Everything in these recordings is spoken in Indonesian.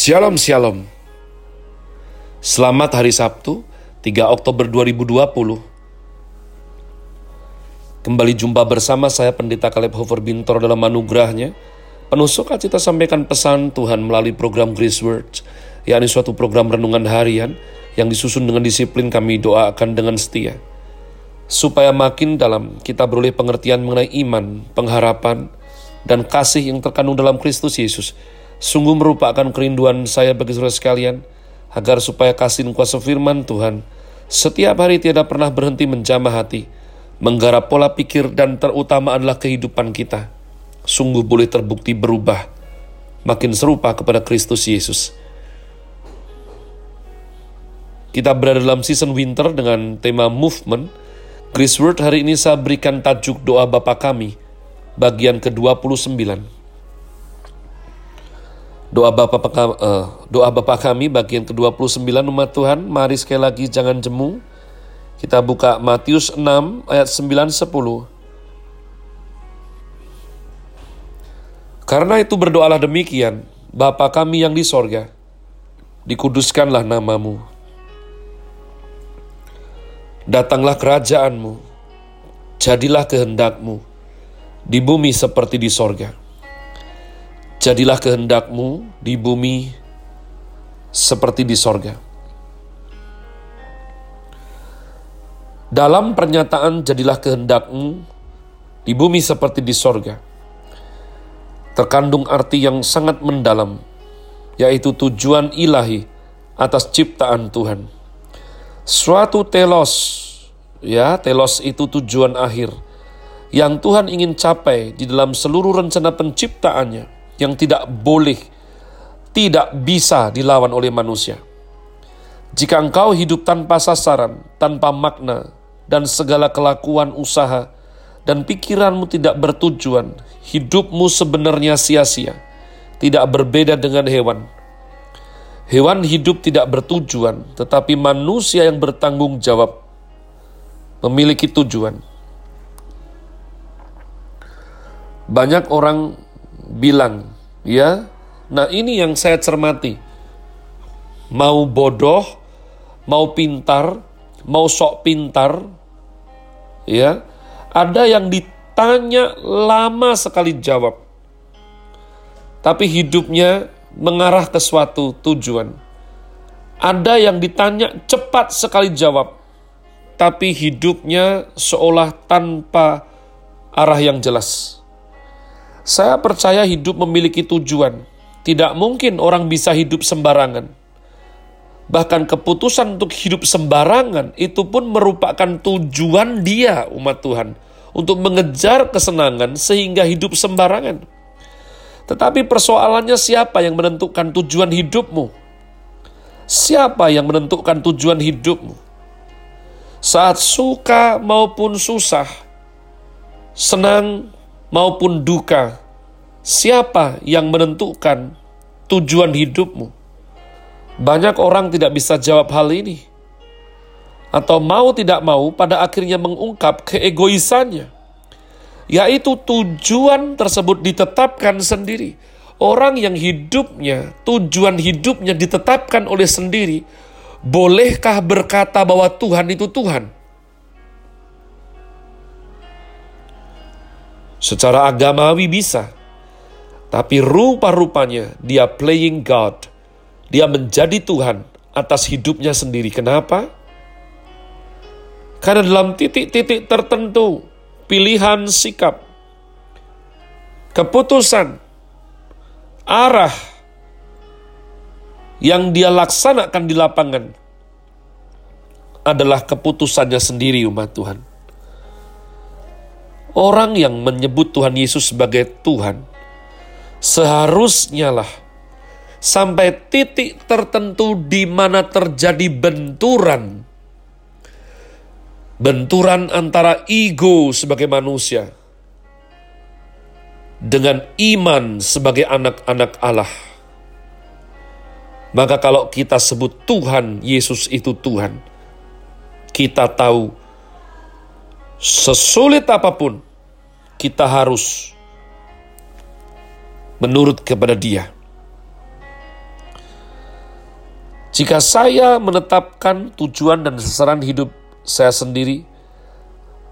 Shalom Shalom. Selamat hari Sabtu 3 Oktober 2020 Kembali jumpa bersama saya Pendeta Kaleb Hofer Bintor dalam anugerahnya. Penuh sukacita sampaikan pesan Tuhan melalui program Grace Words yakni suatu program renungan harian yang disusun dengan disiplin kami doakan dengan setia. Supaya makin dalam kita beroleh pengertian mengenai iman, pengharapan, dan kasih yang terkandung dalam Kristus Yesus Sungguh merupakan kerinduan saya bagi saudara sekalian, agar supaya kasih kuasa firman Tuhan setiap hari tidak pernah berhenti menjamah hati, menggarap pola pikir dan terutama adalah kehidupan kita. Sungguh boleh terbukti berubah, makin serupa kepada Kristus Yesus. Kita berada dalam season winter dengan tema movement. Grace Word hari ini saya berikan tajuk doa Bapa kami, bagian ke-29. Doa Bapa uh, doa Bapa kami bagian ke-29 umat Tuhan, mari sekali lagi jangan jemu. Kita buka Matius 6 ayat 9 10. Karena itu berdoalah demikian, Bapa kami yang di sorga, dikuduskanlah namamu. Datanglah kerajaanmu, jadilah kehendakmu, di bumi seperti di sorga. Jadilah kehendakmu di bumi seperti di sorga. Dalam pernyataan jadilah kehendakmu di bumi seperti di sorga, terkandung arti yang sangat mendalam, yaitu tujuan ilahi atas ciptaan Tuhan. Suatu telos, ya telos itu tujuan akhir, yang Tuhan ingin capai di dalam seluruh rencana penciptaannya yang tidak boleh, tidak bisa dilawan oleh manusia. Jika engkau hidup tanpa sasaran, tanpa makna, dan segala kelakuan usaha, dan pikiranmu tidak bertujuan, hidupmu sebenarnya sia-sia, tidak berbeda dengan hewan. Hewan hidup tidak bertujuan, tetapi manusia yang bertanggung jawab memiliki tujuan. Banyak orang bilang, ya, nah ini yang saya cermati. Mau bodoh, mau pintar, mau sok pintar, ya, ada yang ditanya lama sekali jawab, tapi hidupnya mengarah ke suatu tujuan. Ada yang ditanya cepat sekali jawab, tapi hidupnya seolah tanpa arah yang jelas. Saya percaya hidup memiliki tujuan. Tidak mungkin orang bisa hidup sembarangan. Bahkan keputusan untuk hidup sembarangan itu pun merupakan tujuan dia, umat Tuhan, untuk mengejar kesenangan sehingga hidup sembarangan. Tetapi persoalannya siapa yang menentukan tujuan hidupmu? Siapa yang menentukan tujuan hidupmu? Saat suka maupun susah, senang maupun duka, siapa yang menentukan tujuan hidupmu? Banyak orang tidak bisa jawab hal ini, atau mau tidak mau, pada akhirnya mengungkap keegoisannya, yaitu tujuan tersebut ditetapkan sendiri. Orang yang hidupnya, tujuan hidupnya ditetapkan oleh sendiri, bolehkah berkata bahwa Tuhan itu Tuhan? Secara agamawi bisa. Tapi rupa-rupanya dia playing God. Dia menjadi Tuhan atas hidupnya sendiri. Kenapa? Karena dalam titik-titik tertentu, pilihan sikap, keputusan, arah yang dia laksanakan di lapangan adalah keputusannya sendiri umat Tuhan. Orang yang menyebut Tuhan Yesus sebagai Tuhan, seharusnya lah sampai titik tertentu di mana terjadi benturan. Benturan antara ego sebagai manusia dengan iman sebagai anak-anak Allah. Maka kalau kita sebut Tuhan, Yesus itu Tuhan, kita tahu sesulit apa pun, kita harus menurut kepada Dia. Jika saya menetapkan tujuan dan sasaran hidup saya sendiri,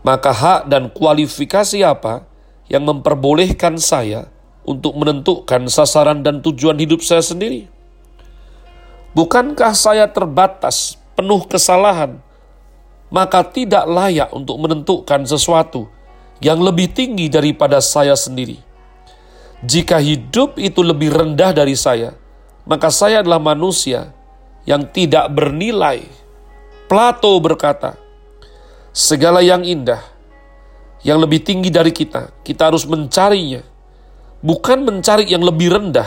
maka hak dan kualifikasi apa yang memperbolehkan saya untuk menentukan sasaran dan tujuan hidup saya sendiri? Bukankah saya terbatas, penuh kesalahan, maka tidak layak untuk menentukan sesuatu yang lebih tinggi daripada saya sendiri? Jika hidup itu lebih rendah dari saya, maka saya adalah manusia yang tidak bernilai. Plato berkata, segala yang indah, yang lebih tinggi dari kita, kita harus mencarinya. Bukan mencari yang lebih rendah.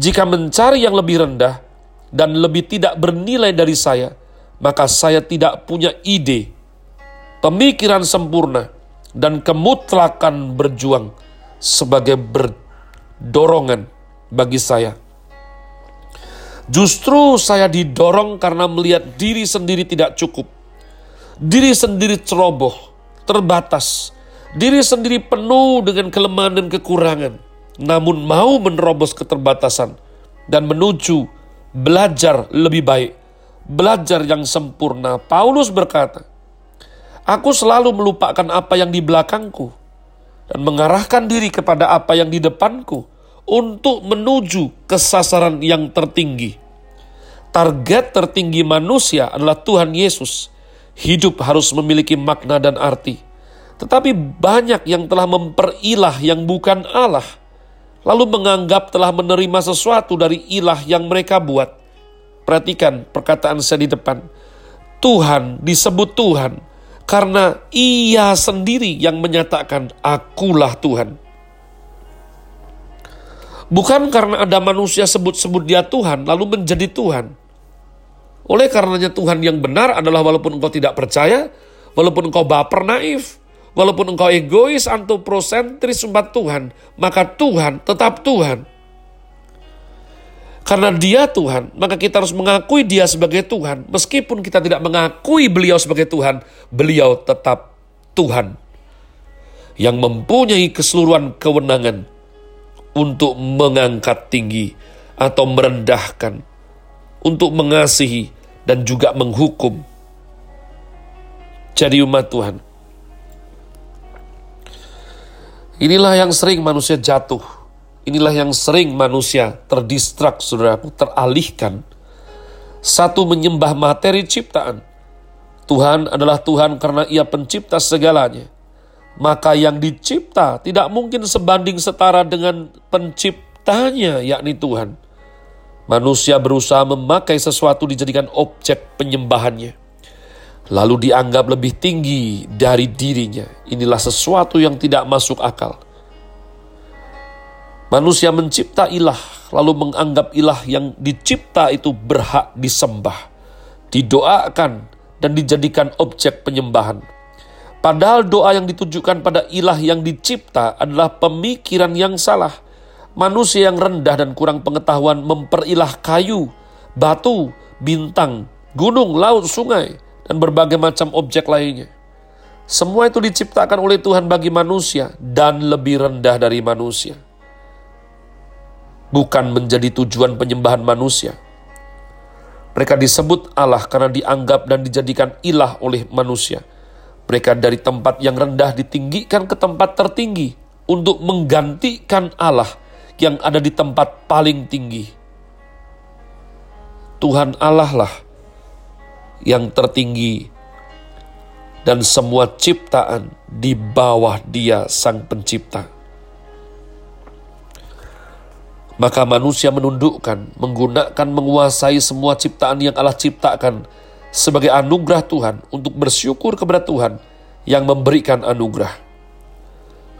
Jika mencari yang lebih rendah dan lebih tidak bernilai dari saya, maka saya tidak punya ide, pemikiran sempurna, dan kemutlakan berjuang sebagai berdorongan bagi saya Justru saya didorong karena melihat diri sendiri tidak cukup. Diri sendiri ceroboh, terbatas. Diri sendiri penuh dengan kelemahan dan kekurangan. Namun mau menerobos keterbatasan dan menuju belajar lebih baik. Belajar yang sempurna. Paulus berkata, Aku selalu melupakan apa yang di belakangku dan mengarahkan diri kepada apa yang di depanku untuk menuju ke sasaran yang tertinggi target tertinggi manusia adalah Tuhan Yesus. Hidup harus memiliki makna dan arti. Tetapi banyak yang telah memperilah yang bukan Allah, lalu menganggap telah menerima sesuatu dari ilah yang mereka buat. Perhatikan perkataan saya di depan. Tuhan disebut Tuhan karena ia sendiri yang menyatakan akulah Tuhan. Bukan karena ada manusia sebut-sebut dia Tuhan lalu menjadi Tuhan. Oleh karenanya Tuhan yang benar adalah walaupun engkau tidak percaya, walaupun engkau baper naif, walaupun engkau egois, antoprosentris umat Tuhan, maka Tuhan tetap Tuhan. Karena dia Tuhan, maka kita harus mengakui dia sebagai Tuhan. Meskipun kita tidak mengakui beliau sebagai Tuhan, beliau tetap Tuhan. Yang mempunyai keseluruhan kewenangan untuk mengangkat tinggi atau merendahkan untuk mengasihi dan juga menghukum. Jadi umat Tuhan. Inilah yang sering manusia jatuh. Inilah yang sering manusia terdistrak, saudaraku, teralihkan. Satu menyembah materi ciptaan. Tuhan adalah Tuhan karena ia pencipta segalanya. Maka yang dicipta tidak mungkin sebanding setara dengan penciptanya, yakni Tuhan. Manusia berusaha memakai sesuatu dijadikan objek penyembahannya. Lalu dianggap lebih tinggi dari dirinya. Inilah sesuatu yang tidak masuk akal. Manusia mencipta ilah, lalu menganggap ilah yang dicipta itu berhak disembah, didoakan, dan dijadikan objek penyembahan. Padahal doa yang ditujukan pada ilah yang dicipta adalah pemikiran yang salah – Manusia yang rendah dan kurang pengetahuan memperilah kayu, batu, bintang, gunung, laut, sungai, dan berbagai macam objek lainnya. Semua itu diciptakan oleh Tuhan bagi manusia dan lebih rendah dari manusia. Bukan menjadi tujuan penyembahan manusia. Mereka disebut Allah karena dianggap dan dijadikan ilah oleh manusia. Mereka dari tempat yang rendah ditinggikan ke tempat tertinggi untuk menggantikan Allah yang ada di tempat paling tinggi. Tuhan Allah lah yang tertinggi dan semua ciptaan di bawah Dia Sang Pencipta. Maka manusia menundukkan, menggunakan, menguasai semua ciptaan yang Allah ciptakan sebagai anugerah Tuhan untuk bersyukur kepada Tuhan yang memberikan anugerah.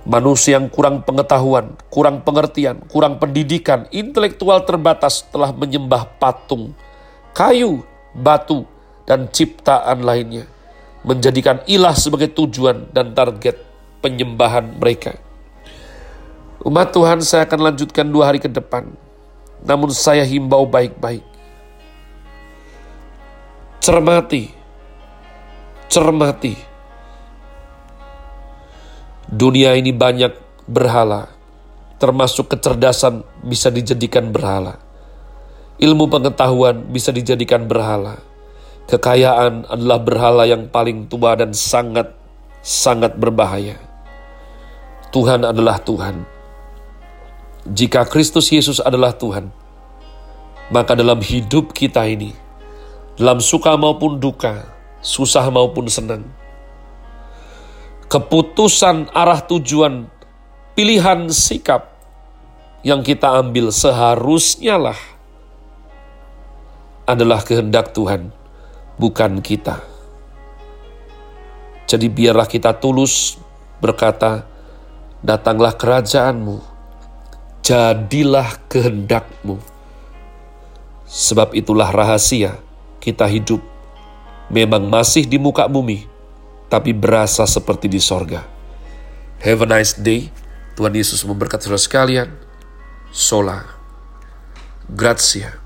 Manusia yang kurang pengetahuan, kurang pengertian, kurang pendidikan, intelektual terbatas telah menyembah patung, kayu, batu, dan ciptaan lainnya, menjadikan ilah sebagai tujuan dan target penyembahan mereka. Umat Tuhan, saya akan lanjutkan dua hari ke depan, namun saya himbau baik-baik. Cermati, cermati Dunia ini banyak berhala, termasuk kecerdasan bisa dijadikan berhala. Ilmu pengetahuan bisa dijadikan berhala. Kekayaan adalah berhala yang paling tua dan sangat, sangat berbahaya. Tuhan adalah Tuhan. Jika Kristus Yesus adalah Tuhan, maka dalam hidup kita ini, dalam suka maupun duka, susah maupun senang, keputusan arah tujuan, pilihan sikap yang kita ambil seharusnya lah adalah kehendak Tuhan, bukan kita. Jadi biarlah kita tulus berkata, datanglah kerajaanmu, jadilah kehendakmu. Sebab itulah rahasia kita hidup memang masih di muka bumi, tapi berasa seperti di sorga. Have a nice day. Tuhan Yesus memberkati saudara sekalian. Sola. Grazie.